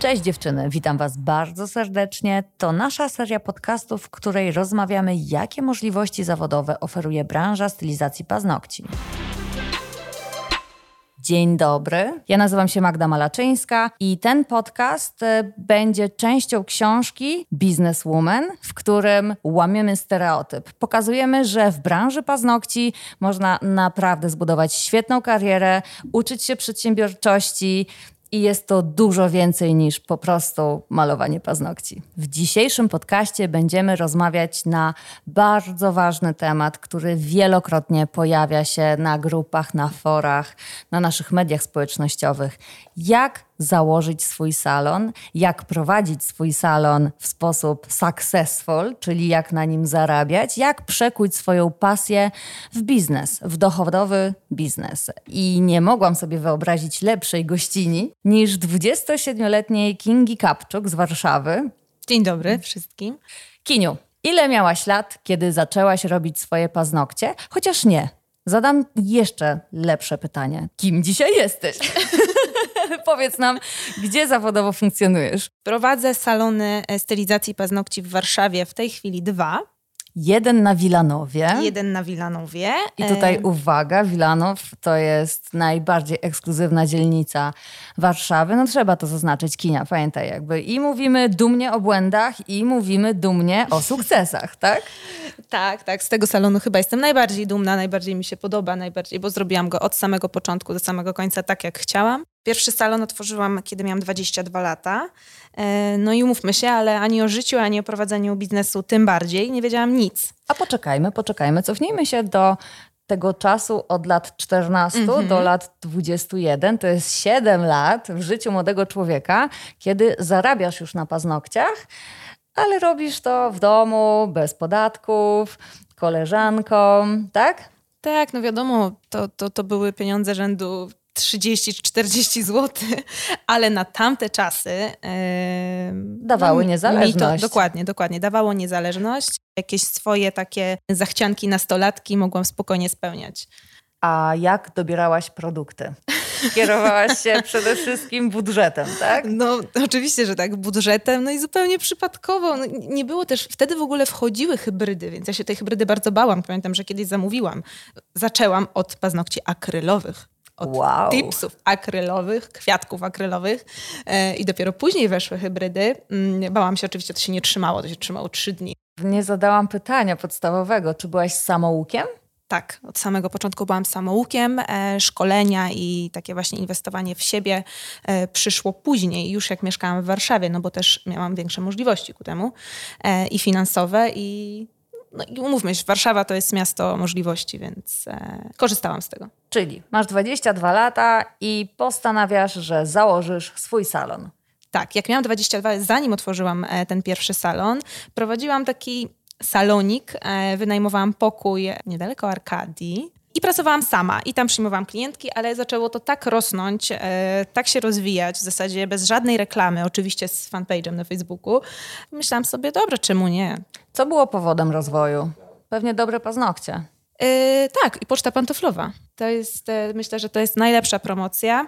Cześć dziewczyny, witam Was bardzo serdecznie. To nasza seria podcastów, w której rozmawiamy, jakie możliwości zawodowe oferuje branża stylizacji paznokci. Dzień dobry. Ja nazywam się Magda Malaczyńska i ten podcast e, będzie częścią książki Businesswoman, w którym łamiemy stereotyp. Pokazujemy, że w branży paznokci można naprawdę zbudować świetną karierę, uczyć się przedsiębiorczości, i jest to dużo więcej niż po prostu malowanie paznokci. W dzisiejszym podcaście będziemy rozmawiać na bardzo ważny temat, który wielokrotnie pojawia się na grupach, na forach, na naszych mediach społecznościowych. Jak założyć swój salon, jak prowadzić swój salon w sposób successful, czyli jak na nim zarabiać, jak przekuć swoją pasję w biznes, w dochodowy biznes. I nie mogłam sobie wyobrazić lepszej gościni niż 27-letniej Kingi Kapczuk z Warszawy. Dzień dobry wszystkim. Kiniu, ile miałaś lat, kiedy zaczęłaś robić swoje paznokcie? Chociaż nie. Zadam jeszcze lepsze pytanie. Kim dzisiaj jesteś? Powiedz nam, gdzie zawodowo funkcjonujesz? Prowadzę salony stylizacji paznokci w Warszawie, w tej chwili dwa. Jeden na Wilanowie. Jeden na Wilanowie. I tutaj uwaga, Wilanow to jest najbardziej ekskluzywna dzielnica Warszawy. No trzeba to zaznaczyć, Kinia, pamiętaj jakby. I mówimy dumnie o błędach i mówimy dumnie o sukcesach, tak? tak, tak. Z tego salonu chyba jestem najbardziej dumna, najbardziej mi się podoba, najbardziej, bo zrobiłam go od samego początku do samego końca tak, jak chciałam. Pierwszy salon otworzyłam, kiedy miałam 22 lata. E, no i umówmy się, ale ani o życiu, ani o prowadzeniu biznesu tym bardziej nie wiedziałam nic. A poczekajmy, poczekajmy. Cofnijmy się do tego czasu od lat 14 mm -hmm. do lat 21. To jest 7 lat w życiu młodego człowieka, kiedy zarabiasz już na paznokciach, ale robisz to w domu, bez podatków, koleżanką, tak? Tak, no wiadomo, to, to, to były pieniądze rzędu 30 czy 40 zł, ale na tamte czasy yy, dawały no, niezależność. To, dokładnie, dokładnie. Dawało niezależność. Jakieś swoje takie zachcianki nastolatki mogłam spokojnie spełniać. A jak dobierałaś produkty? Kierowałaś się przede wszystkim budżetem, tak? No, oczywiście, że tak, budżetem, no i zupełnie przypadkowo. No, nie było też, wtedy w ogóle wchodziły hybrydy, więc ja się tej hybrydy bardzo bałam. Pamiętam, że kiedyś zamówiłam. Zaczęłam od paznokci akrylowych od wow. tipsów akrylowych, kwiatków akrylowych e, i dopiero później weszły hybrydy. Mm, bałam się oczywiście, to się nie trzymało, to się trzymało trzy dni. Nie zadałam pytania podstawowego, czy byłaś samoukiem? Tak, od samego początku byłam samoukiem. E, szkolenia i takie właśnie inwestowanie w siebie e, przyszło później, już jak mieszkałam w Warszawie, no bo też miałam większe możliwości ku temu i finansowe i no i umówmy się, Warszawa to jest miasto możliwości, więc e, korzystałam z tego. Czyli masz 22 lata i postanawiasz, że założysz swój salon. Tak, jak miałam 22, zanim otworzyłam e, ten pierwszy salon, prowadziłam taki salonik, e, wynajmowałam pokój niedaleko Arkadii. I pracowałam sama i tam przyjmowałam klientki, ale zaczęło to tak rosnąć, e, tak się rozwijać, w zasadzie bez żadnej reklamy, oczywiście z fanpage'em na Facebooku. Myślałam sobie, dobra, czemu nie? Co było powodem rozwoju? Pewnie dobre paznokcie. E, tak, i poczta pantoflowa. To jest, e, myślę, że to jest najlepsza promocja.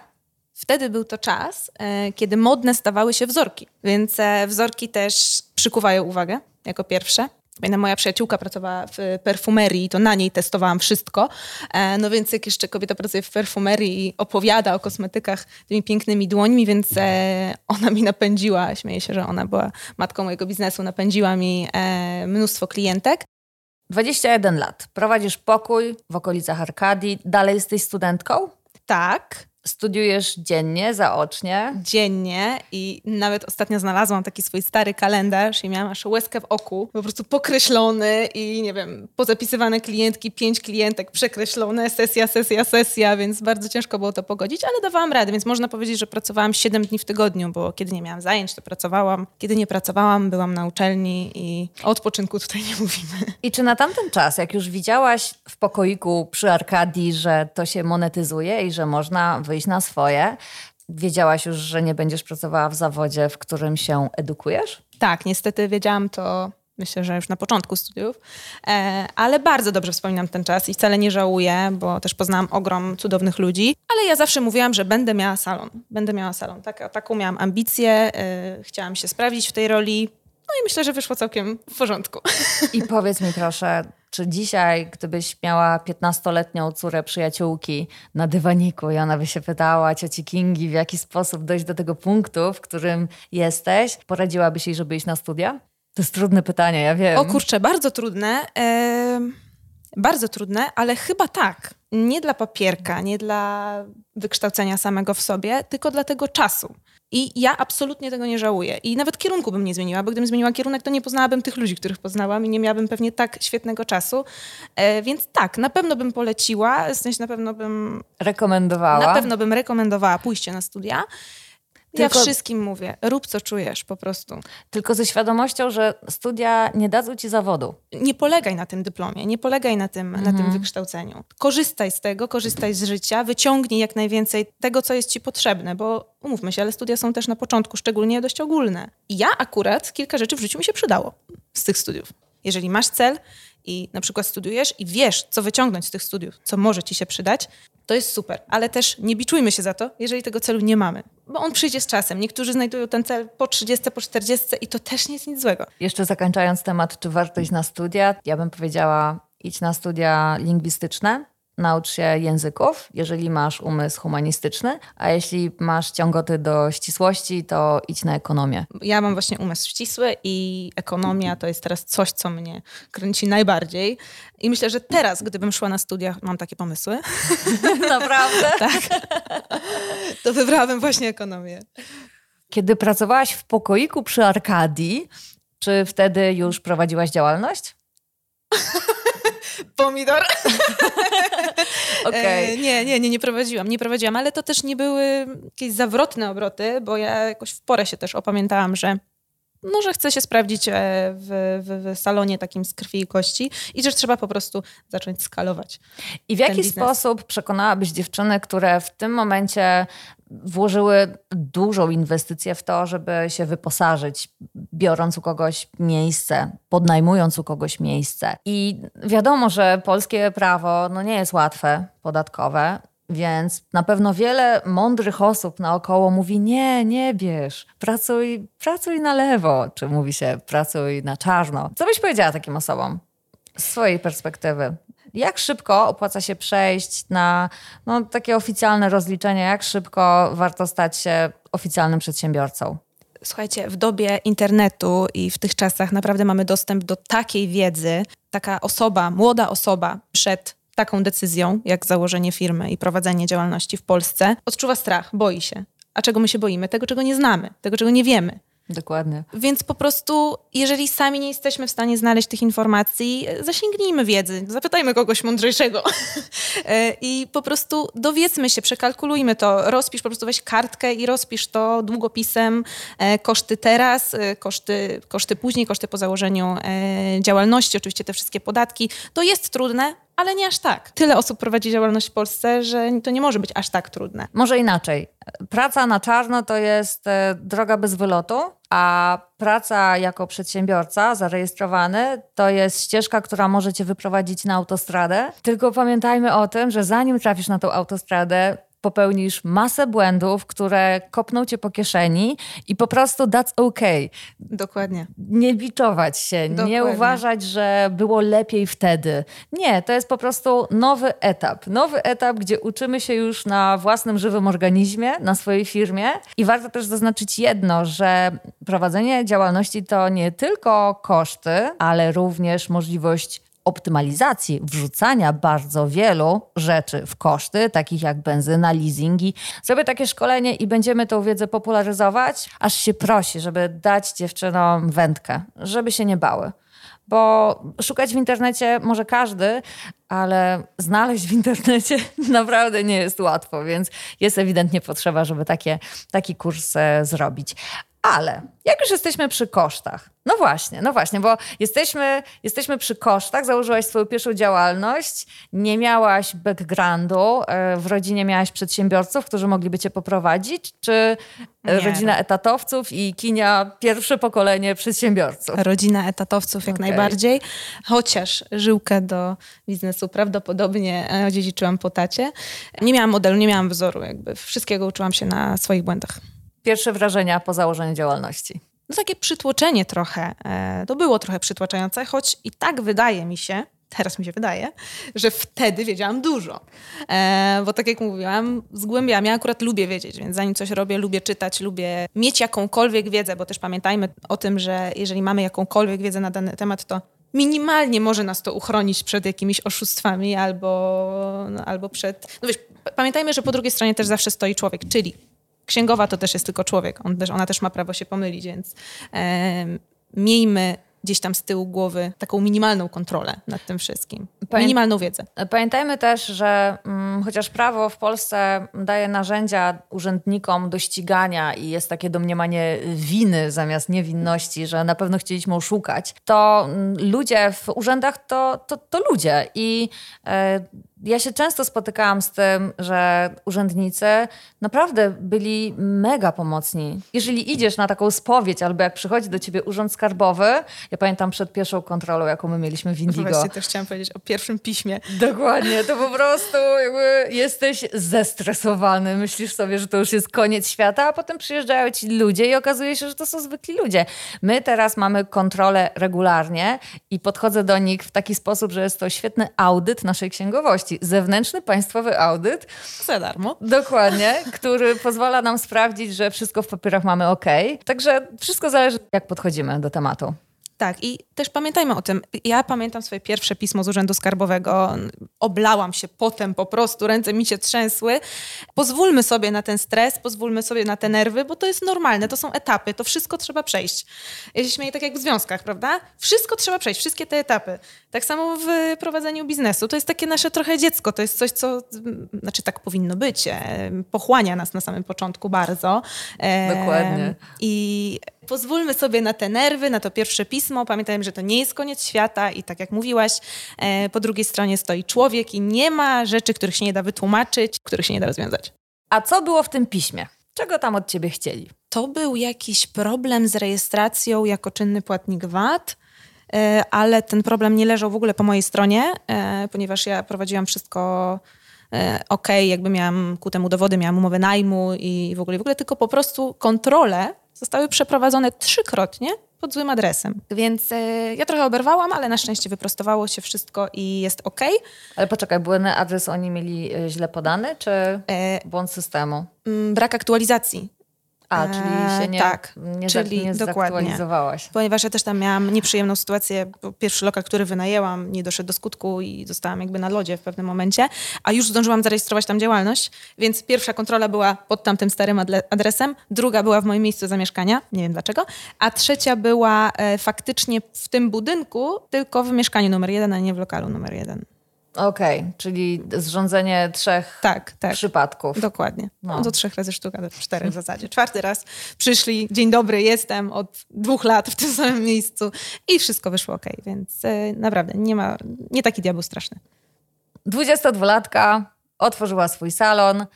Wtedy był to czas, kiedy modne stawały się wzorki, więc wzorki też przykuwają uwagę jako pierwsze. Pamiętam, moja przyjaciółka pracowała w perfumerii, to na niej testowałam wszystko. E, no więc jak jeszcze kobieta pracuje w perfumerii i opowiada o kosmetykach tymi pięknymi dłońmi, więc e, ona mi napędziła, śmieję się, że ona była matką mojego biznesu, napędziła mi e, mnóstwo klientek. 21 lat, prowadzisz pokój w okolicach Arkadii, dalej jesteś studentką? Tak. Studiujesz dziennie, zaocznie? Dziennie i nawet ostatnio znalazłam taki swój stary kalendarz i miałam aż łezkę w oku, po prostu pokreślony i nie wiem, pozapisywane klientki, pięć klientek przekreślone, sesja, sesja, sesja, więc bardzo ciężko było to pogodzić, ale dawałam radę, więc można powiedzieć, że pracowałam 7 dni w tygodniu, bo kiedy nie miałam zajęć, to pracowałam. Kiedy nie pracowałam, byłam na uczelni i o odpoczynku tutaj nie mówimy. I czy na tamten czas, jak już widziałaś w pokoiku przy Arkadii, że to się monetyzuje i że można wyjść na swoje. Wiedziałaś już, że nie będziesz pracowała w zawodzie, w którym się edukujesz? Tak, niestety wiedziałam to myślę, że już na początku studiów, e, ale bardzo dobrze wspominam ten czas i wcale nie żałuję, bo też poznałam ogrom cudownych ludzi, ale ja zawsze mówiłam, że będę miała salon, będę miała salon. Tak, taką miałam ambicję, e, chciałam się sprawdzić w tej roli, no i myślę, że wyszło całkiem w porządku. I powiedz mi proszę, czy dzisiaj, gdybyś miała 15-letnią córę przyjaciółki na dywaniku i ona by się pytała cioci Kingi, w jaki sposób dojść do tego punktu, w którym jesteś, poradziłabyś jej, żeby iść na studia? To jest trudne pytanie, ja wiem. O kurczę, bardzo trudne. bardzo trudne, ale chyba tak. Nie dla papierka, nie dla wykształcenia samego w sobie, tylko dla tego czasu. I ja absolutnie tego nie żałuję. I nawet kierunku bym nie zmieniła, bo gdybym zmieniła kierunek, to nie poznałabym tych ludzi, których poznałam i nie miałabym pewnie tak świetnego czasu. E, więc tak, na pewno bym poleciła, w sensie na pewno bym... Rekomendowała. Na pewno bym rekomendowała pójście na studia. Tylko, ja wszystkim mówię, rób co czujesz po prostu. Tylko ze świadomością, że studia nie dadzą ci zawodu. Nie polegaj na tym dyplomie, nie polegaj na tym, mhm. na tym mhm. wykształceniu. Korzystaj z tego, korzystaj z życia, wyciągnij jak najwięcej tego, co jest ci potrzebne, bo umówmy się, ale studia są też na początku szczególnie dość ogólne. I ja akurat kilka rzeczy w życiu mi się przydało z tych studiów. Jeżeli masz cel i na przykład studiujesz i wiesz, co wyciągnąć z tych studiów, co może ci się przydać, to jest super, ale też nie biczujmy się za to, jeżeli tego celu nie mamy, bo on przyjdzie z czasem. Niektórzy znajdują ten cel po 30, po 40 i to też nie jest nic złego. Jeszcze zakończając temat, czy warto iść na studia, ja bym powiedziała, idź na studia lingwistyczne, naucz się języków, jeżeli masz umysł humanistyczny, a jeśli masz ciągoty do ścisłości, to idź na ekonomię. Ja mam właśnie umysł ścisły i ekonomia to jest teraz coś, co mnie kręci najbardziej. I myślę, że teraz, gdybym szła na studia, mam takie pomysły. Naprawdę? tak. To wybrałabym właśnie ekonomię. Kiedy pracowałaś w pokoiku przy Arkadii, czy wtedy już prowadziłaś działalność? Pomidor. Okay. E, nie, nie, nie, nie prowadziłam, nie prowadziłam, ale to też nie były jakieś zawrotne obroty, bo ja jakoś w porę się też opamiętałam, że no, że chcę się sprawdzić e, w, w, w, salonie takim z krwi i kości i że trzeba po prostu zacząć skalować. I w jaki sposób przekonałabyś dziewczyny, które w tym momencie włożyły dużą inwestycję w to, żeby się wyposażyć, biorąc u kogoś miejsce, podnajmując u kogoś miejsce. I wiadomo, że polskie prawo no nie jest łatwe, podatkowe. Więc na pewno wiele mądrych osób naokoło mówi: Nie, nie bierz, pracuj, pracuj na lewo, czy mówi się pracuj na czarno. Co byś powiedziała takim osobom z swojej perspektywy? Jak szybko opłaca się przejść na no, takie oficjalne rozliczenie? Jak szybko warto stać się oficjalnym przedsiębiorcą? Słuchajcie, w dobie internetu i w tych czasach naprawdę mamy dostęp do takiej wiedzy. Taka osoba, młoda osoba przed taką decyzją, jak założenie firmy i prowadzenie działalności w Polsce, odczuwa strach, boi się. A czego my się boimy? Tego, czego nie znamy, tego, czego nie wiemy. Dokładnie. Więc po prostu, jeżeli sami nie jesteśmy w stanie znaleźć tych informacji, zasięgnijmy wiedzy, zapytajmy kogoś mądrzejszego e, i po prostu dowiedzmy się, przekalkulujmy to, rozpisz po prostu weź kartkę i rozpisz to długopisem, e, koszty teraz, e, koszty, koszty później, koszty po założeniu działalności, oczywiście te wszystkie podatki. To jest trudne, ale nie aż tak. Tyle osób prowadzi działalność w Polsce, że to nie może być aż tak trudne. Może inaczej. Praca na czarno to jest e, droga bez wylotu, a praca jako przedsiębiorca zarejestrowany to jest ścieżka, która może cię wyprowadzić na autostradę. Tylko pamiętajmy o tym, że zanim trafisz na tą autostradę, popełnisz masę błędów, które kopną cię po kieszeni i po prostu that's okay. Dokładnie. Nie biczować się, Dokładnie. nie uważać, że było lepiej wtedy. Nie, to jest po prostu nowy etap. Nowy etap, gdzie uczymy się już na własnym żywym organizmie, na swojej firmie i warto też zaznaczyć jedno, że prowadzenie działalności to nie tylko koszty, ale również możliwość optymalizacji wrzucania bardzo wielu rzeczy w koszty, takich jak benzyna, leasingi. Zrobię takie szkolenie i będziemy tą wiedzę popularyzować, aż się prosi, żeby dać dziewczynom wędkę, żeby się nie bały. Bo szukać w internecie może każdy, ale znaleźć w internecie naprawdę nie jest łatwo, więc jest ewidentnie potrzeba, żeby takie, taki kurs e, zrobić. Ale jak już jesteśmy przy kosztach, no właśnie, no właśnie, bo jesteśmy, jesteśmy przy kosztach, założyłaś swoją pierwszą działalność, nie miałaś backgroundu, e, w rodzinie miałaś przedsiębiorców, którzy mogliby cię poprowadzić, czy nie. rodzina etatowców i kinia pierwsze pokolenie przedsiębiorców? Rodzina etatowców jak okay. najbardziej, chociaż żyłkę do biznesu prawdopodobnie e, odziedziczyłam po tacie. Nie miałam modelu, nie miałam wzoru, jakby wszystkiego uczyłam się na swoich błędach. Pierwsze wrażenia po założeniu działalności? No takie przytłoczenie trochę. E, to było trochę przytłaczające, choć i tak wydaje mi się, teraz mi się wydaje, że wtedy wiedziałam dużo. E, bo tak jak mówiłam, zgłębiałam. Ja akurat lubię wiedzieć, więc zanim coś robię, lubię czytać, lubię mieć jakąkolwiek wiedzę, bo też pamiętajmy o tym, że jeżeli mamy jakąkolwiek wiedzę na dany temat, to minimalnie może nas to uchronić przed jakimiś oszustwami albo, no, albo przed... No wiesz, pamiętajmy, że po drugiej stronie też zawsze stoi człowiek, czyli księgowa to też jest tylko człowiek, On też, ona też ma prawo się pomylić, więc e, miejmy gdzieś tam z tyłu głowy taką minimalną kontrolę nad tym wszystkim. Minimalną wiedzę. Pamiętajmy też, że mm, chociaż prawo w Polsce daje narzędzia urzędnikom do ścigania i jest takie domniemanie winy zamiast niewinności, że na pewno chcieliśmy oszukać, to mm, ludzie w urzędach to, to, to ludzie i e, ja się często spotykałam z tym, że urzędnicy naprawdę byli mega pomocni. Jeżeli idziesz na taką spowiedź, albo jak przychodzi do ciebie urząd skarbowy, ja pamiętam przed pierwszą kontrolą, jaką my mieliśmy w Indigo. Właśnie też chciałam powiedzieć o pierwszym piśmie. Dokładnie, to po prostu jesteś zestresowany, myślisz sobie, że to już jest koniec świata, a potem przyjeżdżają ci ludzie i okazuje się, że to są zwykli ludzie. My teraz mamy kontrolę regularnie i podchodzę do nich w taki sposób, że jest to świetny audyt naszej księgowości zewnętrzny państwowy audyt. Za darmo. Dokładnie, który pozwala nam sprawdzić, że wszystko w papierach mamy ok. Także wszystko zależy, jak podchodzimy do tematu. Tak, i też pamiętajmy o tym. Ja pamiętam swoje pierwsze pismo z Urzędu Skarbowego. Oblałam się potem po prostu, ręce mi się trzęsły. Pozwólmy sobie na ten stres, pozwólmy sobie na te nerwy, bo to jest normalne, to są etapy, to wszystko trzeba przejść. Ja się śmieję tak jak w związkach, prawda? Wszystko trzeba przejść, wszystkie te etapy. Tak samo w prowadzeniu biznesu. To jest takie nasze trochę dziecko, to jest coś, co, znaczy tak powinno być, e, pochłania nas na samym początku bardzo. Dokładnie. I pozwólmy sobie na te nerwy, na to pierwsze pismo. Pamiętajmy, że to nie jest koniec świata i tak jak mówiłaś, e, po drugiej stronie stoi człowiek i nie ma rzeczy, których się nie da wytłumaczyć, których się nie da rozwiązać. A co było w tym piśmie? Czego tam od ciebie chcieli? To był jakiś problem z rejestracją jako czynny płatnik VAT e, ale ten problem nie leżał w ogóle po mojej stronie, e, ponieważ ja prowadziłam wszystko ok, jakby miałam ku temu dowody, miałam umowę najmu i w ogóle, w ogóle tylko po prostu kontrolę zostały przeprowadzone trzykrotnie pod złym adresem. Więc e, ja trochę oberwałam, ale na szczęście wyprostowało się wszystko i jest ok. Ale poczekaj, błędny adres oni mieli e, źle podany, czy e, błąd systemu? Mm, brak aktualizacji. A, czyli się nie, tak, nie, czyli nie zaktualizowałaś. Ponieważ ja też tam miałam nieprzyjemną sytuację. Pierwszy lokal, który wynajęłam, nie doszedł do skutku i zostałam jakby na lodzie w pewnym momencie, a już zdążyłam zarejestrować tam działalność, więc pierwsza kontrola była pod tamtym starym adresem, druga była w moim miejscu zamieszkania, nie wiem dlaczego, a trzecia była e, faktycznie w tym budynku, tylko w mieszkaniu numer jeden, a nie w lokalu numer jeden. Okej, okay, czyli zrządzenie trzech tak, tak. przypadków. Dokładnie. No. Do trzech razy sztuka, do czterech w zasadzie. Czwarty raz przyszli, dzień dobry, jestem od dwóch lat w tym samym miejscu i wszystko wyszło ok, więc e, naprawdę nie ma, nie taki diabeł straszny. 22-latka otworzyła swój salon,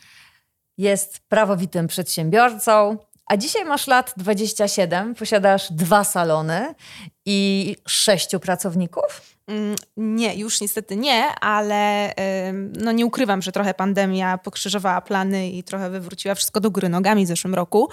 jest prawowitym przedsiębiorcą, a dzisiaj masz lat 27, posiadasz dwa salony i sześciu pracowników? Mm, nie, już niestety nie, ale no nie ukrywam, że trochę pandemia pokrzyżowała plany i trochę wywróciła wszystko do góry nogami w zeszłym roku.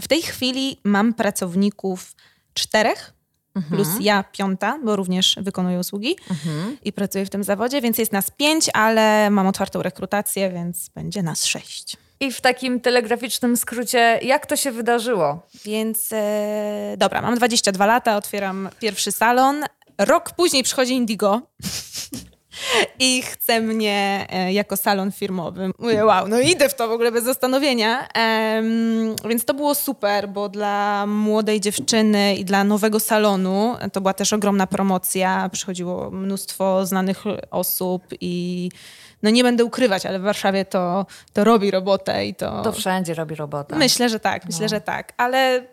W tej chwili mam pracowników czterech, mhm. plus ja piąta, bo również wykonuję usługi mhm. i pracuję w tym zawodzie, więc jest nas pięć, ale mam otwartą rekrutację, więc będzie nas sześć. I w takim telegraficznym skrócie, jak to się wydarzyło? Więc e, dobra, mam 22 lata, otwieram pierwszy salon. Rok później przychodzi Indigo i chce mnie e, jako salon firmowy. Mówię, wow, no idę w to w ogóle bez zastanowienia. Um, więc to było super, bo dla młodej dziewczyny i dla nowego salonu to była też ogromna promocja. Przychodziło mnóstwo znanych osób i no nie będę ukrywać, ale w Warszawie to, to robi robotę i to... To wszędzie robi robotę. Myślę, że tak, myślę, no. że tak, ale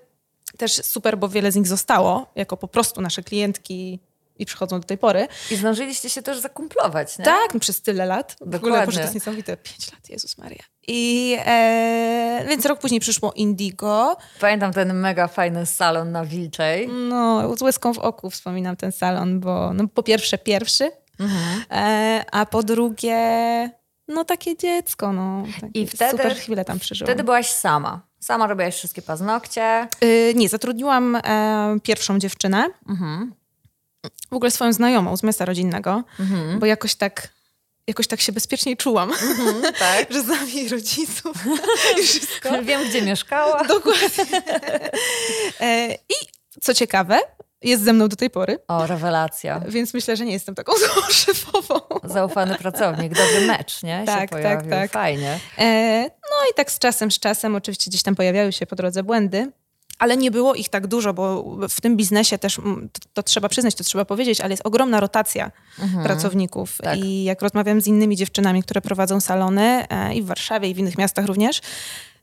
też super, bo wiele z nich zostało jako po prostu nasze klientki i przychodzą do tej pory. I zdążyliście się też zakumplować, nie? Tak, no przez tyle lat. Dokładnie. W ogóle, Boże, to jest niesamowite. Pięć lat, Jezus Maria. I e, więc rok później przyszło Indigo. Pamiętam ten mega fajny salon na Wilczej. No, z łezką w oku wspominam ten salon, bo no, po pierwsze pierwszy, mhm. e, a po drugie no takie dziecko, no. Takie I wtedy, super chwilę tam przeżyłam. Wtedy byłaś sama. Sama robiłaś wszystkie paznokcie. Yy, nie, zatrudniłam e, pierwszą dziewczynę. Mhm. W ogóle swoją znajomą z miasta rodzinnego, mhm. bo jakoś tak jakoś tak się bezpieczniej czułam, mm-hmm, tak? że znam jej rodziców i wszystko. Wiem, gdzie mieszkała. Dokładnie. E, I co ciekawe, jest ze mną do tej pory. O, rewelacja. Więc myślę, że nie jestem taką złą szefową. Zaufany pracownik, dobry mecz, nie? Tak, tak, tak. Fajnie. E, no i tak z czasem, z czasem oczywiście gdzieś tam pojawiały się po drodze błędy, ale nie było ich tak dużo, bo w tym biznesie też, mm, to, to trzeba przyznać, to trzeba powiedzieć, ale jest ogromna rotacja mhm, pracowników. Tak. I jak rozmawiam z innymi dziewczynami, które prowadzą salony e, i w Warszawie, i w innych miastach również,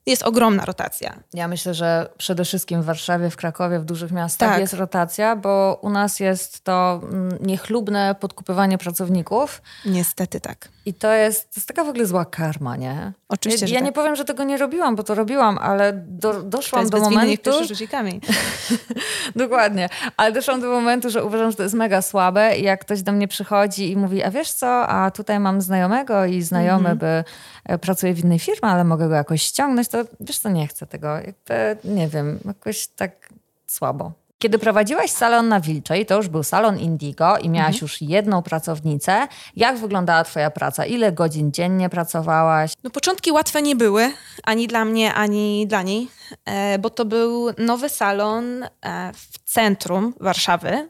jest ogromna rotacja. Ja myślę, że przede wszystkim w Warszawie, w Krakowie, w dużych miastach tak. jest rotacja, bo u nas jest to mm, niechlubne podkupywanie pracowników. Niestety tak. I to jest, to jest taka w ogóle zła karma, nie? Oczywiście, Ja, ja tak. nie powiem, że tego nie robiłam, bo to robiłam, ale do, doszłam do momentu... Niech rzuci kamień. Dokładnie. Ale doszłam do momentu, że uważam, że to jest mega słabe i jak ktoś do mnie przychodzi i mówi, a wiesz co, a tutaj mam znajomego i znajomy mm -hmm. by e, pracuje w innej firmie, ale mogę go jakoś ściągnąć, to wiesz co, nie chcę tego. Jakby, nie wiem, jakoś tak słabo. Kiedy prowadziłaś salon na Wilczej, to już był salon Indigo i miałaś mhm. już jedną pracownicę. Jak wyglądała twoja praca? Ile godzin dziennie pracowałaś? No początki łatwe nie były, ani dla mnie, ani dla niej, e, bo to był nowy salon e, w centrum Warszawy.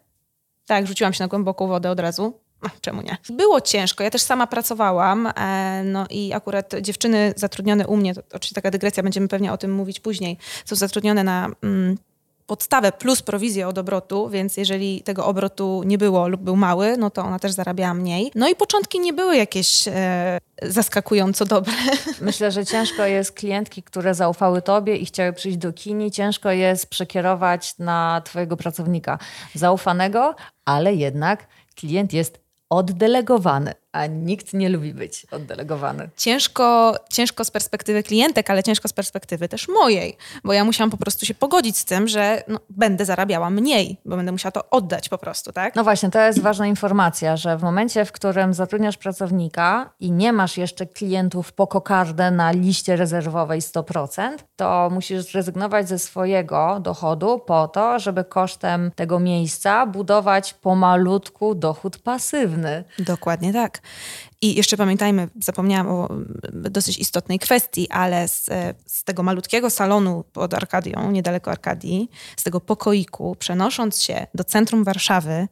Tak, rzuciłam się na głęboką wodę od razu. Czemu nie? Było ciężko. Ja też sama pracowałam. E, no i akurat dziewczyny zatrudnione u mnie, to oczywiście taka dygresja, będziemy pewnie o tym mówić później, są zatrudnione na mm, podstawę plus prowizję od obrotu, więc jeżeli tego obrotu nie było lub był mały, no to ona też zarabiała mniej. No i początki nie były jakieś e, zaskakująco dobre. Myślę, że ciężko jest klientki, które zaufały tobie i chciały przyjść do kini, ciężko jest przekierować na twojego pracownika zaufanego, ale jednak klient jest oddelegowany, a nikt nie lubi być oddelegowany. Ciężko, ciężko z perspektywy klientek, ale ciężko z perspektywy też mojej, bo ja musiałam po prostu się pogodzić z tym, że no, będę zarabiała mniej, bo będę musiała to oddać po prostu, tak? No właśnie, to jest ważna informacja, że w momencie, w którym zatrudniasz pracownika i nie masz jeszcze klientów po kokardę na liście rezerwowej 100%, to musisz zrezygnować ze swojego dochodu po to, żeby kosztem tego miejsca budować pomalutku dochód pasywny. Dokładnie tak. I jeszcze pamiętajmy, zapomniałam o dosyć istotnej kwestii, ale z, z tego malutkiego salonu pod Arkadią, niedaleko Arkadii, z tego pokoiku, przenosząc się do centrum Warszawy,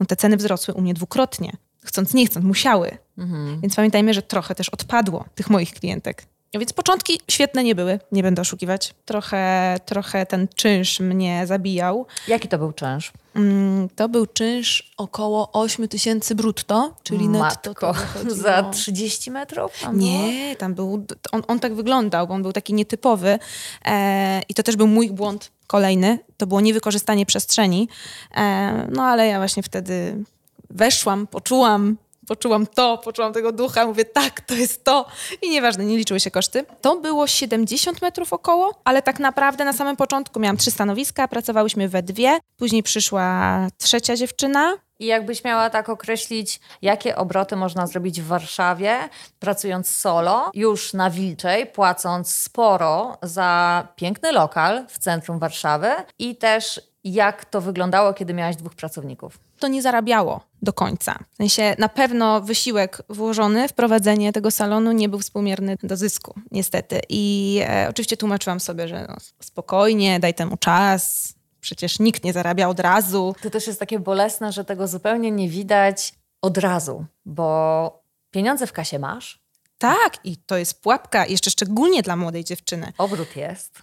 no te ceny wzrosły u mnie dwukrotnie. Chcąc, nie chcąc, musiały. Mhm. Więc pamiętajmy, że trochę też odpadło tych moich klientek. Więc początki świetne nie były, nie będę oszukiwać. Trochę, trochę ten czynsz mnie zabijał. Jaki to był czynsz? Mm, to był czynsz około 8 tysięcy brutto, czyli netto. Za 30 metrów? Tam nie, tam był, on, on tak wyglądał, bo on był taki nietypowy e, i to też był mój błąd kolejny. To było niewykorzystanie przestrzeni. E, no ale ja właśnie wtedy weszłam, poczułam poczułam to, poczułam tego ducha, mówię tak, to jest to. I nieważne, nie liczyły się koszty. To było 70 metrów około, ale tak naprawdę na samym początku miałam trzy stanowiska, pracowałyśmy we dwie, później przyszła trzecia dziewczyna, i jakbyś miała tak określić, jakie obroty można zrobić w Warszawie, pracując solo, już na Wilczej, płacąc sporo za piękny lokal w centrum Warszawy i też jak to wyglądało, kiedy miałaś dwóch pracowników? To nie zarabiało do końca. W sensie na pewno wysiłek włożony w prowadzenie tego salonu nie był współmierny do zysku, niestety. I e, oczywiście tłumaczyłam sobie, że no, spokojnie, daj temu czas, przecież nikt nie zarabia od razu. To też jest takie bolesne, że tego zupełnie nie widać od razu, bo pieniądze w kasie masz. Tak, i to jest pułapka, jeszcze szczególnie dla młodej dziewczyny. Obrót jest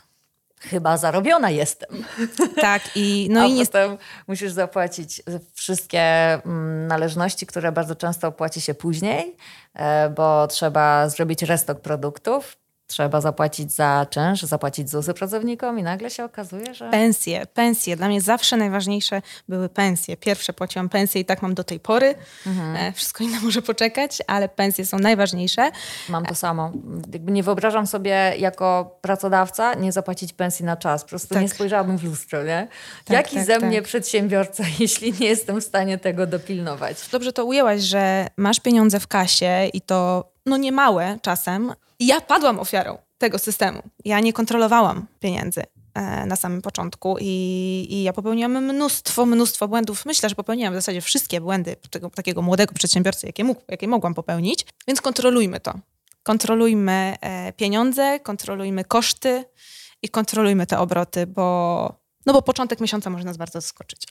chyba zarobiona jestem. Tak, i no A i nie... potem musisz zapłacić wszystkie mm, należności, które bardzo często płaci się później, e, bo trzeba zrobić restok produktów. Trzeba zapłacić za czynsz, zapłacić ZUSy pracownikom i nagle się okazuje, że... Pensje, pensje. Dla mnie zawsze najważniejsze były pensje. Pierwsze płaciłam pensje i tak mam do tej pory. Mhm. E, wszystko inne może poczekać, ale pensje są najważniejsze. Mam to samo. Jakby nie wyobrażam sobie jako pracodawca nie zapłacić pensji na czas. Po prostu tak. nie spojrzałabym w lustro, nie? Tak, Jaki tak, ze mnie tak. przedsiębiorca, jeśli nie jestem w stanie tego dopilnować? Dobrze to ujęłaś, że masz pieniądze w kasie i to no niemałe czasem, ja padłam ofiarą tego systemu. Ja nie kontrolowałam pieniędzy e, na samym początku i, i, ja popełniłam mnóstwo, mnóstwo błędów. Myślę, że popełniłam w zasadzie wszystkie błędy tego, takiego młodego przedsiębiorcy, jakie, mógł, jakie mogłam popełnić, więc kontrolujmy to. Kontrolujmy e, pieniądze, kontrolujmy koszty i kontrolujmy te obroty, bo, no bo początek miesiąca może nas bardzo zaskoczyć.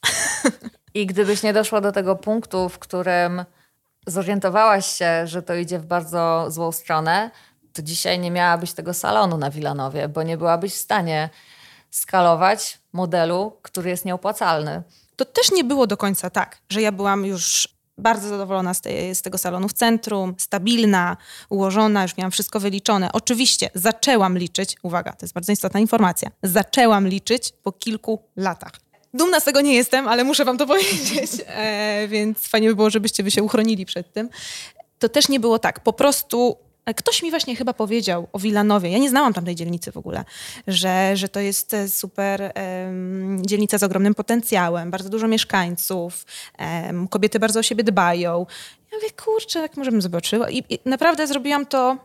I gdybyś nie doszła do tego punktu, w którym zorientowałaś się, że to idzie w bardzo złą stronę, to dzisiaj nie miałabyś tego salonu na Wilanowie, bo nie byłabyś w stanie skalować modelu, który jest nieopłacalny. To też nie było do końca tak, że ja byłam już bardzo zadowolona z, tej, z, tego salonu w centrum, stabilna, ułożona, już miałam wszystko wyliczone. Oczywiście zaczęłam liczyć, uwaga, to jest bardzo istotna informacja, zaczęłam liczyć po kilku latach. Dumna z tego nie jestem, ale muszę wam to powiedzieć, e, więc fajnie by było, żebyście wy się uchronili przed tym. To też nie było tak. Po prostu Ktoś mi właśnie chyba powiedział o Wilanowie, ja nie znałam tamtej dzielnicy w ogóle, że, że to jest e, super um, dzielnica z ogromnym potencjałem, bardzo dużo mieszkańców, um, kobiety bardzo o siebie dbają. Ja mówię, kurczę, jak może bym zobaczyła. I, I, naprawdę zrobiłam to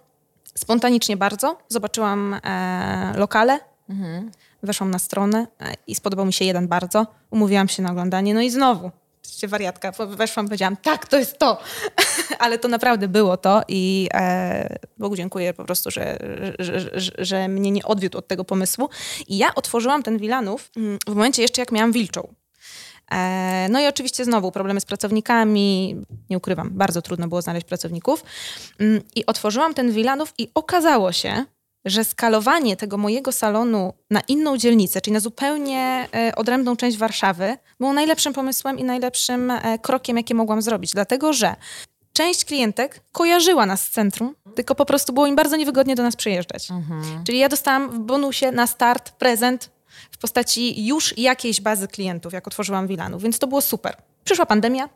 spontanicznie bardzo. Zobaczyłam e, lokale, mhm. weszłam na stronę e, i spodobał mi się jeden bardzo. Umówiłam się na oglądanie, no i znowu oczywiście wariatka, weszłam, powiedziałam, tak, to jest to. Ale to naprawdę było to i e, Bogu dziękuję po prostu, że, że, że, że, mnie nie odwiódł od tego pomysłu. I ja otworzyłam ten Wilanów mm, w momencie jeszcze, jak miałam Wilczą. E, no i oczywiście znowu problemy z pracownikami, nie ukrywam, bardzo trudno było znaleźć pracowników. Mm, I otworzyłam ten Wilanów i okazało się, że skalowanie tego mojego salonu na inną dzielnicę, czyli na zupełnie e, odrębną część Warszawy, było najlepszym pomysłem i najlepszym e, krokiem, jaki mogłam zrobić. Dlatego, że część klientek kojarzyła nas z centrum, tylko po prostu było im bardzo niewygodnie do nas przyjeżdżać. Mhm. Czyli ja dostałam w bonusie na start prezent w postaci już jakiejś bazy klientów, jak otworzyłam Wilanów, więc to było super. Przyszła pandemia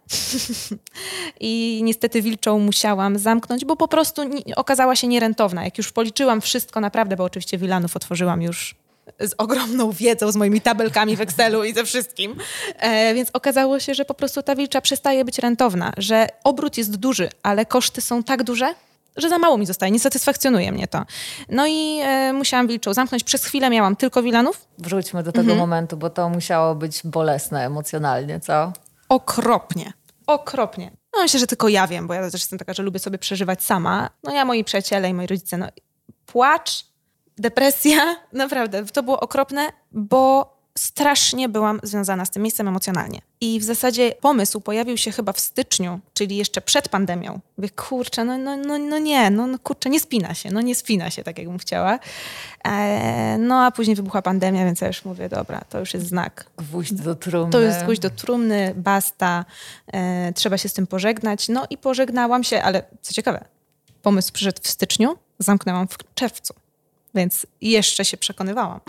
i niestety Wilczą musiałam zamknąć, bo po prostu okazała się nierentowna. Jak już policzyłam wszystko naprawdę, bo oczywiście Wilanów otworzyłam już z ogromną wiedzą, z moimi tabelkami w Excelu i ze wszystkim. E, więc okazało się, że po prostu ta wilcza przestaje być rentowna, że obrót jest duży, ale koszty są tak duże, że za mało mi zostaje, nie satysfakcjonuje mnie to. No i e, musiałam wilczą zamknąć. Przez chwilę miałam tylko Wilanów. Wróćmy do tego mhm. momentu, bo to musiało być bolesne emocjonalnie, co? Okropnie. Okropnie. No myślę, że tylko ja wiem, bo ja też jestem taka, że lubię sobie przeżywać sama. No ja, moi przyjaciele i moi rodzice, no płacz, depresja, naprawdę, to było okropne, bo strasznie byłam związana z tym miejscem emocjonalnie. I w zasadzie pomysł pojawił się chyba w styczniu, czyli jeszcze przed pandemią. Mówię, kurczę, no, no, no, no nie, no, no kurczę, nie spina się, no nie spina się tak, jakbym chciała. E, no a później wybuchła pandemia, więc ja już mówię, dobra, to już jest znak. Gwóźdź do trumny. To jest gwóźdź do trumny, basta, e, trzeba się z tym pożegnać. No i pożegnałam się, ale co ciekawe, pomysł przyszedł w styczniu, zamknęłam w czerwcu. Więc jeszcze się przekonywałam,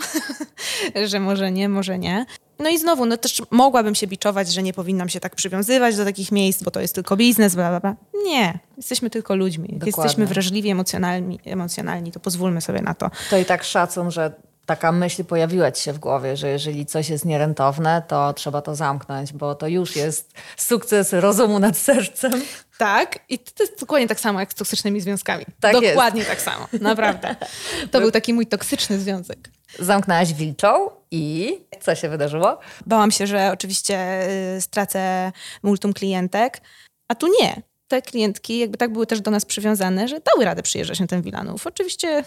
że może nie, może nie. No i znowu, no też mogłabym się biczować, że nie powinnam się tak przywiązywać do takich miejsc, bo to jest tylko biznes, bla, bla, bla. Nie, jesteśmy tylko ludźmi. Dokładnie. Jesteśmy wrażliwi, emocjonalni, emocjonalni, to pozwólmy sobie na to. To i tak szacun, że taka myśl pojawiła ci się w głowie, że jeżeli coś jest nierentowne, to trzeba to zamknąć, bo to już jest sukces rozumu nad sercem. Tak, i to jest dokładnie tak samo jak z toksycznymi związkami. Tak dokładnie jest. tak samo, naprawdę. To był taki mój toksyczny związek. Zamknęłaś wilczą i co się wydarzyło? Bałam się, że oczywiście y, stracę multum klientek, a tu nie te klientki jakby tak były też do nas przywiązane, że dały radę przyjeżdżać na ten Wilanów. Oczywiście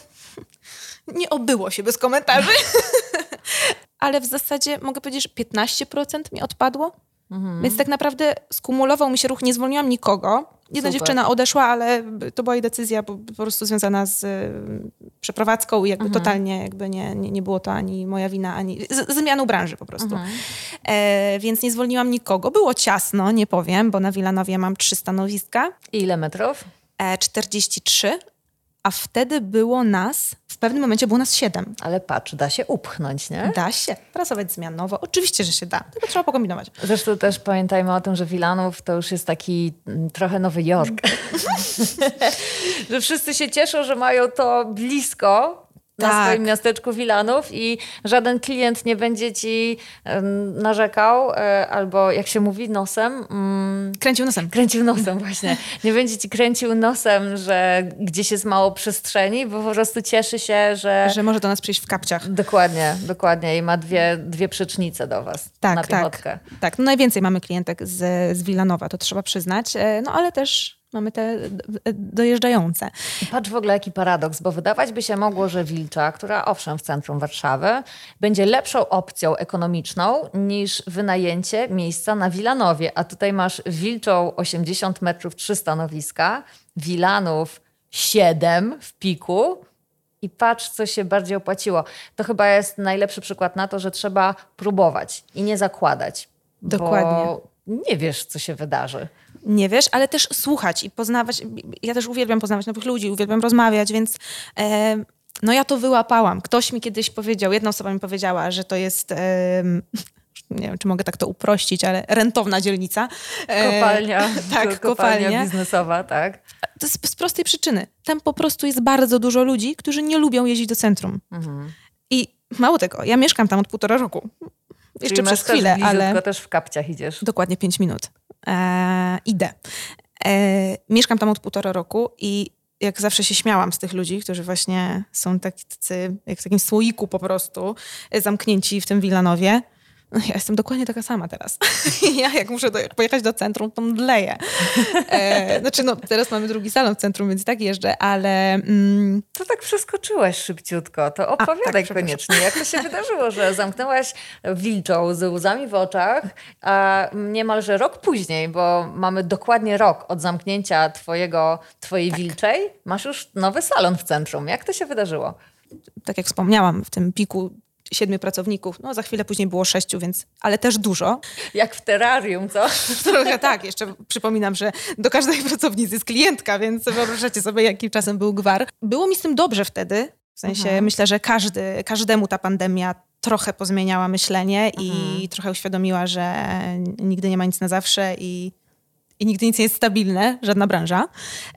nie obyło się bez komentarzy, ale w zasadzie mogę powiedzieć, że 15% mi odpadło. Mhm. Więc tak naprawdę skumulował mi się ruch, nie zwolniłam nikogo. Jedna Super. dziewczyna odeszła, ale to była jej decyzja po, po prostu związana z y, przeprowadzką i jakby mhm. totalnie jakby nie, nie, nie, było to ani moja wina, ani z, zmianą branży po prostu. Mhm. E, więc nie zwolniłam nikogo. Było ciasno, nie powiem, bo na Wilanowie mam trzy stanowiska. I ile metrów? E, 43 a wtedy było nas, w pewnym momencie było nas siedem. Ale patrz, da się upchnąć, nie? Da się. Pracować zmianowo. Oczywiście, że się da. Tylko trzeba pokombinować. Zresztą też pamiętajmy o tym, że Wilanów to już jest taki mm, trochę Nowy Jork. że wszyscy się cieszą, że mają to blisko, na Tak. swoim miasteczku Wilanów i żaden klient nie będzie ci narzekał e, albo jak się mówi nosem, mm, Kręcił nosem. kręcił nosem właśnie. Nie będzie ci kręcił nosem, że gdzieś jest mało przestrzeni, bo po prostu cieszy się, że... Że może do nas przyjść w kapciach. Dokładnie, dokładnie i ma dwie, dwie przecznice do was Tak, na tak. piechotkę. Tak, no najwięcej mamy klientek z, z Wilanowa, to trzeba przyznać. E, No ale też mamy te dojeżdżające. Patrz w ogóle jaki paradoks, bo wydawać by się mogło, że Wilcza, która owszem w centrum Warszawy, będzie lepszą opcją ekonomiczną niż wynajęcie miejsca na Wilanowie. A tutaj masz Wilczą 80 metrów, 3 stanowiska, Wilanów 7 w piku. I patrz, co się bardziej opłaciło. To chyba jest najlepszy przykład na to, że trzeba próbować i nie zakładać. Dokładnie. Bo nie wiesz, co się wydarzy. Nie wiesz, ale też słuchać i poznawać. Ja też uwielbiam poznawać nowych ludzi, uwielbiam rozmawiać, więc e, no ja to wyłapałam. Ktoś mi kiedyś powiedział, jedna osoba mi powiedziała, że to jest. E, nie wiem, czy mogę tak to uprościć, ale rentowna dzielnica. E, Kopalnia, tak, kopalnia kopalnia. biznesowa, tak. To jest z prostej przyczyny. Tam po prostu jest bardzo dużo ludzi, którzy nie lubią jeździć do centrum. Mhm. I mało tego, ja mieszkam tam od półtora roku. Jeszcze Czyli przez chwilę, ale też w kapciach idziesz. dokładnie pięć minut. E, idę. E, mieszkam tam od półtora roku i jak zawsze się śmiałam z tych ludzi, którzy właśnie są tak- tacy, jak w takim słoiku po prostu, e, zamknięci w tym Wilanowie. No, Ja jestem dokładnie taka sama teraz. Ja jak muszę do, pojechać do centrum, to mdleję. E, znaczy no, teraz mamy drugi salon w centrum, więc tak jeżdżę, ale mm, To tak przeskoczyłaś szybciutko. To opowiadaj tak, przepraszam. koniecznie. Jak to się wydarzyło, że zamknęłaś wilczą z łzami w oczach, a niemalże rok później, bo mamy dokładnie rok od zamknięcia twojego, twojej Tak. wilczej, masz już nowy salon w centrum. Jak to się wydarzyło? tak jak wspomniałam, w tym piku siedmiu pracowników, no za chwilę później było sześciu, więc, ale też dużo. Jak w terrarium, co? Trochę tak, jeszcze przypominam, że do każdej pracownicy jest klientka, więc wyobrażacie sobie, jaki czasem był gwar. Było mi z tym dobrze wtedy. W sensie myślę, że każdy, każdemu ta pandemia trochę pozmieniała myślenie i trochę uświadomiła, że nigdy nie ma nic na zawsze i, i nigdy nic nie jest stabilne, żadna branża.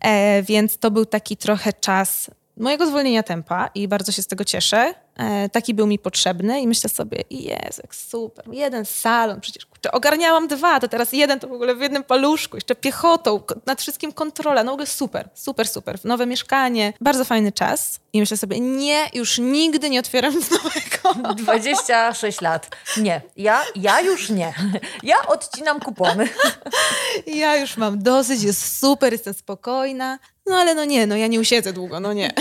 E, więc to był taki trochę czas mojego zwolnienia tempa i bardzo się z tego cieszę. E, taki był mi potrzebny i myślę sobie, jest super, jeden salon, przecież kurczę, ogarniałam dwa, to teraz jeden to w ogóle w jednym paluszku, jeszcze piechotą, nad wszystkim kontrola, no w ogóle super, super, super. Nowe mieszkanie, bardzo fajny czas i myślę sobie, nie, już nigdy nie otwieram nic nowego. 26 lat. Nie, ja, ja już nie. Ja odcinam kupony. Ja już mam dosyć, jest super, jestem spokojna. No ale no nie, no ja nie usiedzę długo, no nie.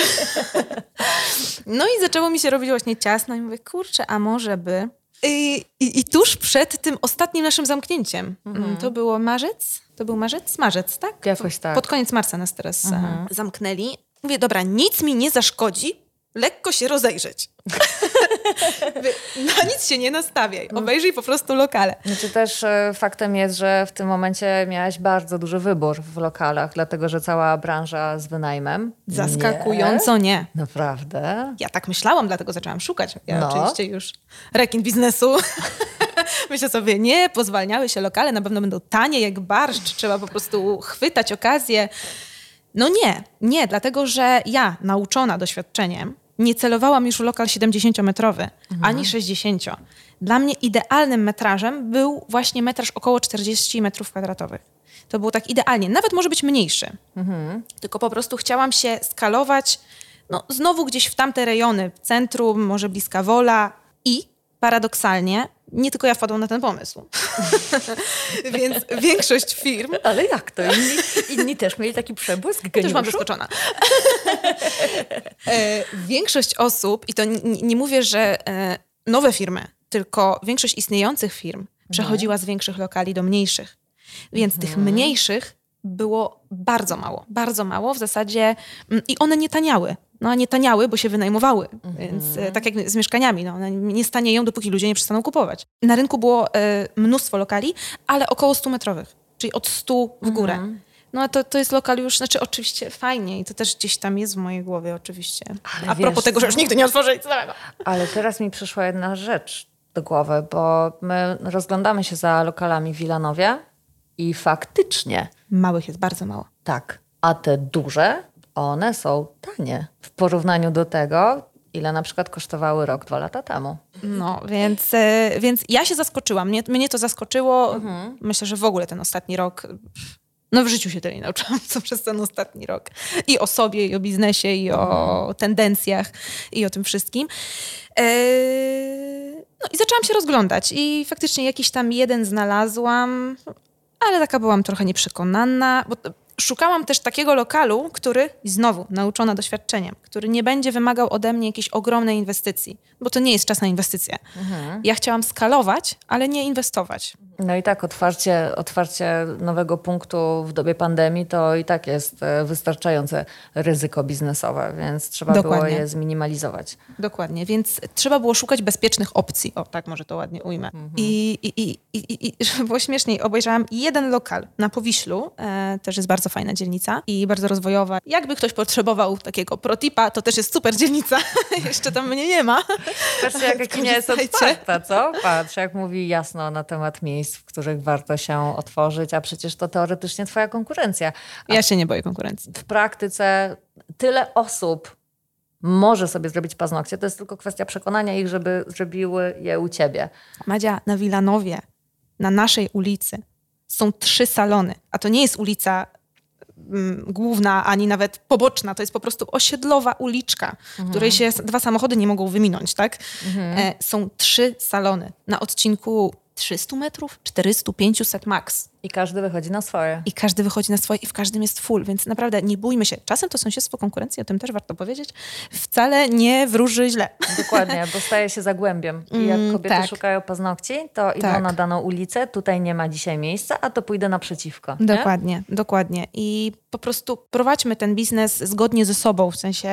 No i zaczęło mi się robić właśnie ciasno i mówię, kurczę, a może by... I, i, tuż przed tym ostatnim naszym zamknięciem, mm, to było marzec? To był marzec? Marzec, tak? Jakoś tak. Pod koniec marca nas teraz e, zamknęli. Mówię, dobra, nic mi nie zaszkodzi, lekko się rozejrzeć. Na nic się nie nastawiaj, obejrzyj po prostu lokale. Znaczy też e, faktem jest, że w tym momencie miałaś bardzo duży wybór w lokalach, dlatego że cała branża z wynajmem. Zaskakująco nie. Nie? Naprawdę? Ja tak myślałam, dlatego zaczęłam szukać. Ja No. oczywiście już rekin biznesu. Myślę sobie, nie, pozwalniały się lokale, na pewno będą tanie jak barszcz, trzeba po prostu chwytać okazję. No nie, nie, dlatego że ja, nauczona doświadczeniem, nie celowałam już w lokal 70-metrowy, ani 60. Dla mnie idealnym metrażem był właśnie metraż około 40 metrów kwadratowych. To było tak idealnie. Nawet może być mniejszy. Tylko po prostu chciałam się skalować no, znowu gdzieś w tamte rejony, w centrum, może bliska Wola i paradoksalnie nie tylko ja wpadłam na ten pomysł. Więc większość firm Ale jak to? Inni, inni też mieli taki przebłysk też mam geniuszu? zaskoczona. e, większość osób, i to n- nie mówię, że e, nowe firmy, tylko większość istniejących firm przechodziła z większych lokali do mniejszych. Więc tych mniejszych było bardzo mało. Bardzo mało w zasadzie. mm, I one nie taniały. No a nie taniały, bo się wynajmowały. Więc e, tak jak z mieszkaniami, no, one nie stanieją, dopóki ludzie nie przestaną kupować. Na rynku było e, mnóstwo lokali, ale około 100 metrowych. Czyli od 100 w górę. No a to, to jest lokal już, znaczy oczywiście fajnie i to też gdzieś tam jest w mojej głowie oczywiście. Ale a wiesz propos tego, że już co? nigdy nie otworzę nic nowego. Ale teraz mi przyszła jedna rzecz do głowy, bo my rozglądamy się za lokalami w Wilanowie i faktycznie Małych jest bardzo mało. tak, a te duże, one są tanie w porównaniu do tego, ile na przykład kosztowały rok, dwa lata temu. No, więc, e, więc ja się zaskoczyłam. Mnie, mnie to zaskoczyło. Myślę, że w ogóle ten ostatni rok. No w życiu się tyle nie nauczyłam, co przez ten ostatni rok. I o sobie, i o biznesie, i o tendencjach, i o tym wszystkim. Eee, no i zaczęłam się rozglądać i faktycznie jakiś tam jeden znalazłam, ale taka byłam trochę nieprzekonana, bo szukałam też takiego lokalu, który, i znowu nauczona doświadczeniem, który nie będzie wymagał ode mnie jakiejś ogromnej inwestycji, bo to nie jest czas na inwestycje. Ja chciałam skalować, ale nie inwestować. No i tak, otwarcie, otwarcie nowego punktu w dobie pandemii to i tak jest e, wystarczające ryzyko biznesowe, więc trzeba było Dokładnie. je zminimalizować. Dokładnie, więc trzeba było szukać bezpiecznych opcji. O, tak może to ładnie ujmę. I, i, i, i, I żeby było śmieszniej, obejrzałam jeden lokal na Powiślu, e, też jest bardzo fajna dzielnica i bardzo rozwojowa. Jakby ktoś potrzebował takiego protipa, to też jest super dzielnica. Jeszcze tam mnie nie ma. Patrzcie, jak Kinia jest otwarta, co? Patrz, jak mówi jasno na temat miejsc, w których warto się otworzyć, a przecież to teoretycznie twoja konkurencja. A Ja się nie boję konkurencji. w praktyce tyle osób może sobie zrobić paznokcie, to jest tylko kwestia przekonania ich, żeby zrobiły je u ciebie. Madzia, na Wilanowie, na naszej ulicy są trzy salony, a to nie jest ulica główna, ani nawet poboczna, to jest po prostu osiedlowa uliczka, w której się dwa samochody nie mogą wyminąć, tak? E, są trzy salony. Na odcinku 300 metrów, 400, 500 max. I każdy wychodzi na swoje. I każdy wychodzi na swoje i w każdym jest full, więc naprawdę nie bójmy się. Czasem to sąsiedztwo konkurencji, o tym też warto powiedzieć, wcale nie wróży źle. Dokładnie, bo staje się zagłębiem. I jak Mm, kobiety tak. szukają paznokci, to idą Tak. na daną ulicę, tutaj nie ma dzisiaj miejsca, a to pójdę naprzeciwko. nie? Dokładnie, dokładnie. I po prostu prowadźmy ten biznes zgodnie ze sobą, w sensie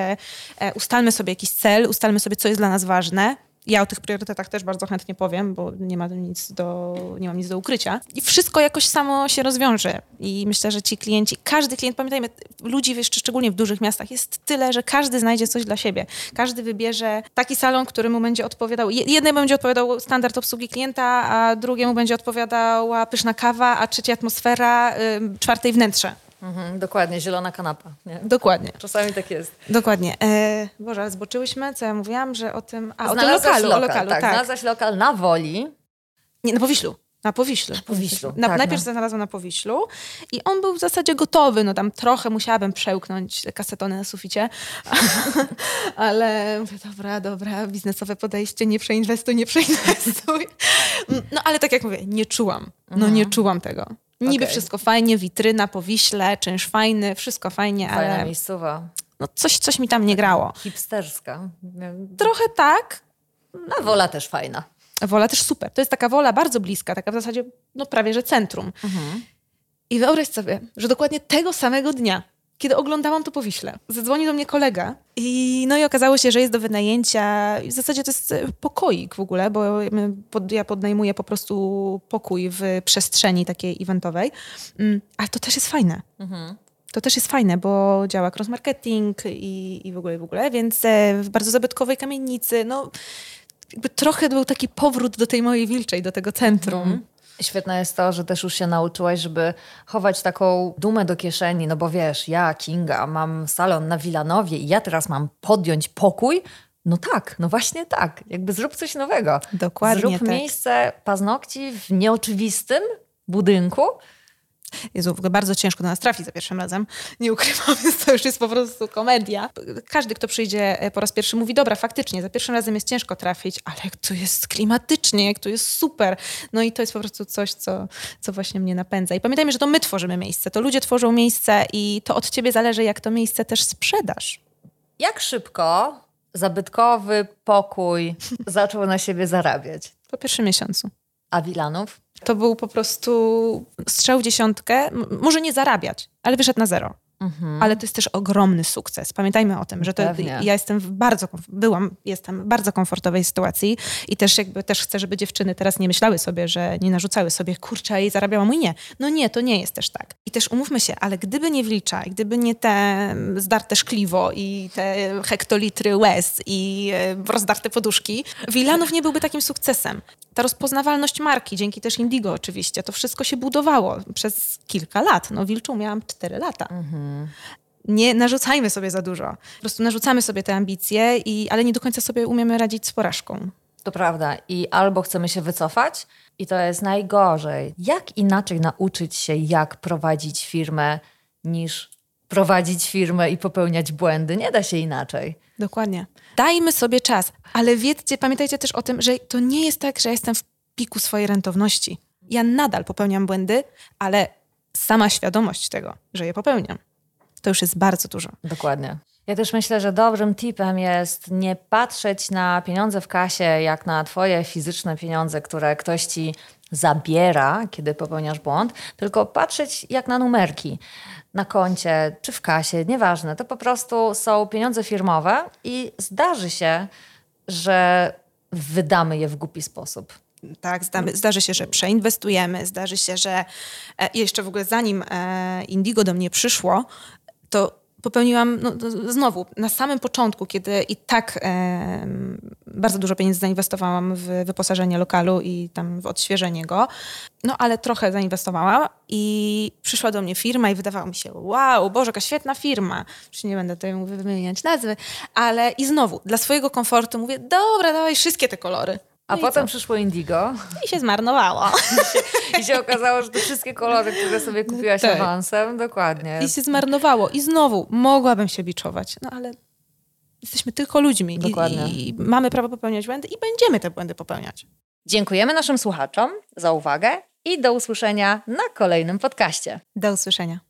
e, ustalmy sobie jakiś cel, ustalmy sobie, co jest dla nas ważne. Ja o tych priorytetach też bardzo chętnie powiem, bo nie, ma nic do, nie mam nic do ukrycia. I wszystko jakoś samo się rozwiąże. I myślę, że ci klienci, każdy klient, pamiętajmy, ludzi jeszcze szczególnie w dużych miastach jest tyle, że każdy znajdzie coś dla siebie. Każdy wybierze taki salon, który mu będzie odpowiadał. je- Jednemu będzie odpowiadał standard obsługi klienta, a drugiemu będzie odpowiadała pyszna kawa, a trzeciej atmosfera, czwartej wnętrze. Mhm, dokładnie, zielona kanapa. Nie? Dokładnie, Czasami tak jest. dokładnie. E, Boże, zboczyłyśmy, co ja mówiłam, że o tym... A, o tym lokalu, lokal, o lokalu, tak. tak. Znalazłaś lokal na Woli. Nie, na Powiślu. Na Powiślu. Na Powiślu, Na, tak, najpierw no. znalazłam na Powiślu i on był w zasadzie gotowy. No tam trochę musiałabym przełknąć kasetony na suficie, ale mówię, dobra, dobra, biznesowe podejście, nie przeinwestuj, nie przeinwestuj. No ale tak jak mówię, nie czułam. No nie czułam tego. Niby Mhm. Okej. wszystko fajnie, witryna, Powiśle, czynsz fajny, wszystko fajnie, Fajna ale miejscowa. no coś, coś mi tam nie grało. Hipsterska. Trochę tak, A Wola też fajna. Wola też super. To jest taka wola bardzo bliska, taka w zasadzie no prawie że centrum. I wyobraź sobie, że dokładnie tego samego dnia, kiedy oglądałam to po Wiśle, zadzwonił do mnie kolega i no i okazało się, że jest do wynajęcia. W zasadzie to jest e, pokoik w ogóle, bo ja podnajmuję po prostu pokój w przestrzeni takiej eventowej. Mm, Ale to też jest fajne. To też jest fajne, bo działa cross-marketing i, i w ogóle, i w ogóle, więc e, w bardzo zabytkowej kamienicy, no jakby trochę był taki powrót do tej mojej wilczej, do tego centrum. Świetne jest to, że też już się nauczyłaś, żeby chować taką dumę do kieszeni, no bo wiesz, ja, Kinga, mam salon na Wilanowie i ja teraz mam podjąć pokój. No tak, no właśnie tak. Jakby zrób coś nowego. Dokładnie Zrób tak. miejsce paznokci w nieoczywistym budynku. Jezu, w ogóle bardzo ciężko do nas trafi za pierwszym razem. Nie ukrywam, więc to już jest po prostu komedia. Każdy, kto przyjdzie e, po raz pierwszy, mówi, dobra, faktycznie, za pierwszym razem jest ciężko trafić, ale jak tu jest klimatycznie, jak tu jest super. No i to jest po prostu coś, co, co właśnie mnie napędza. I pamiętajmy, że to my tworzymy miejsce, to ludzie tworzą miejsce i to od ciebie zależy, jak to miejsce też sprzedasz. Jak szybko zabytkowy pokój zaczął na siebie zarabiać? Po pierwszym miesiącu. A Wilanów? To był po prostu strzał w dziesiątkę, może nie zarabiać, ale wyszedł na zero. Mhm. Ale to jest też ogromny sukces. Pamiętajmy o tym, że to ja jestem w bardzo, byłam, jestem w bardzo komfortowej sytuacji i też jakby też chcę, żeby dziewczyny teraz nie myślały sobie, że nie narzucały sobie, kurczę, i zarabiałam mój nie. No nie, to nie jest też tak. I też umówmy się, ale gdyby nie Wilcza, gdyby nie te zdarte szkliwo i te hektolitry łez i e, rozdarte poduszki, Wilanów nie byłby takim sukcesem. Ta rozpoznawalność marki, dzięki też Indigo oczywiście, to wszystko się budowało przez kilka lat. No Wilczą miałam cztery lata. Mhm. Nie narzucajmy sobie za dużo. Po prostu narzucamy sobie te ambicje, i, ale nie do końca sobie umiemy radzić z porażką. To prawda. I albo chcemy się wycofać, i to jest najgorzej. Jak inaczej nauczyć się, jak prowadzić firmę, niż prowadzić firmę i popełniać błędy? Nie da się inaczej. Dokładnie. Dajmy sobie czas, ale wiedzcie, pamiętajcie też o tym, że to nie jest tak, że jestem w piku swojej rentowności. Ja nadal popełniam błędy, ale sama świadomość tego, że je popełniam, to już jest bardzo dużo. Dokładnie. Ja też myślę, że dobrym tipem jest nie patrzeć na pieniądze w kasie jak na twoje fizyczne pieniądze, które ktoś ci zabiera, kiedy popełniasz błąd, tylko patrzeć jak na numerki na koncie czy w kasie, nieważne. To po prostu są pieniądze firmowe i zdarzy się, że wydamy je w głupi sposób. Tak, zdarzy się, że przeinwestujemy, zdarzy się, że e, jeszcze w ogóle zanim e, Indigo do mnie przyszło, to popełniłam no, znowu na samym początku, kiedy i tak e, bardzo dużo pieniędzy zainwestowałam w wyposażenie lokalu i tam w odświeżenie go, no ale trochę zainwestowałam i przyszła do mnie firma i wydawało mi się, wow, Boże, jaka świetna firma. Już nie będę tutaj wymieniać nazwy, ale i znowu dla swojego komfortu mówię, dobra, dawaj wszystkie te kolory. A no potem przyszło Indigo. I się zmarnowało. I się okazało, że te wszystkie kolory, które sobie kupiłaś tak. awansem, dokładnie. I się zmarnowało. I znowu mogłabym się biczować, no ale jesteśmy tylko ludźmi. Dokładnie. I, I mamy prawo popełniać błędy i będziemy te błędy popełniać. Dziękujemy naszym słuchaczom za uwagę i do usłyszenia na kolejnym podcaście. Do usłyszenia.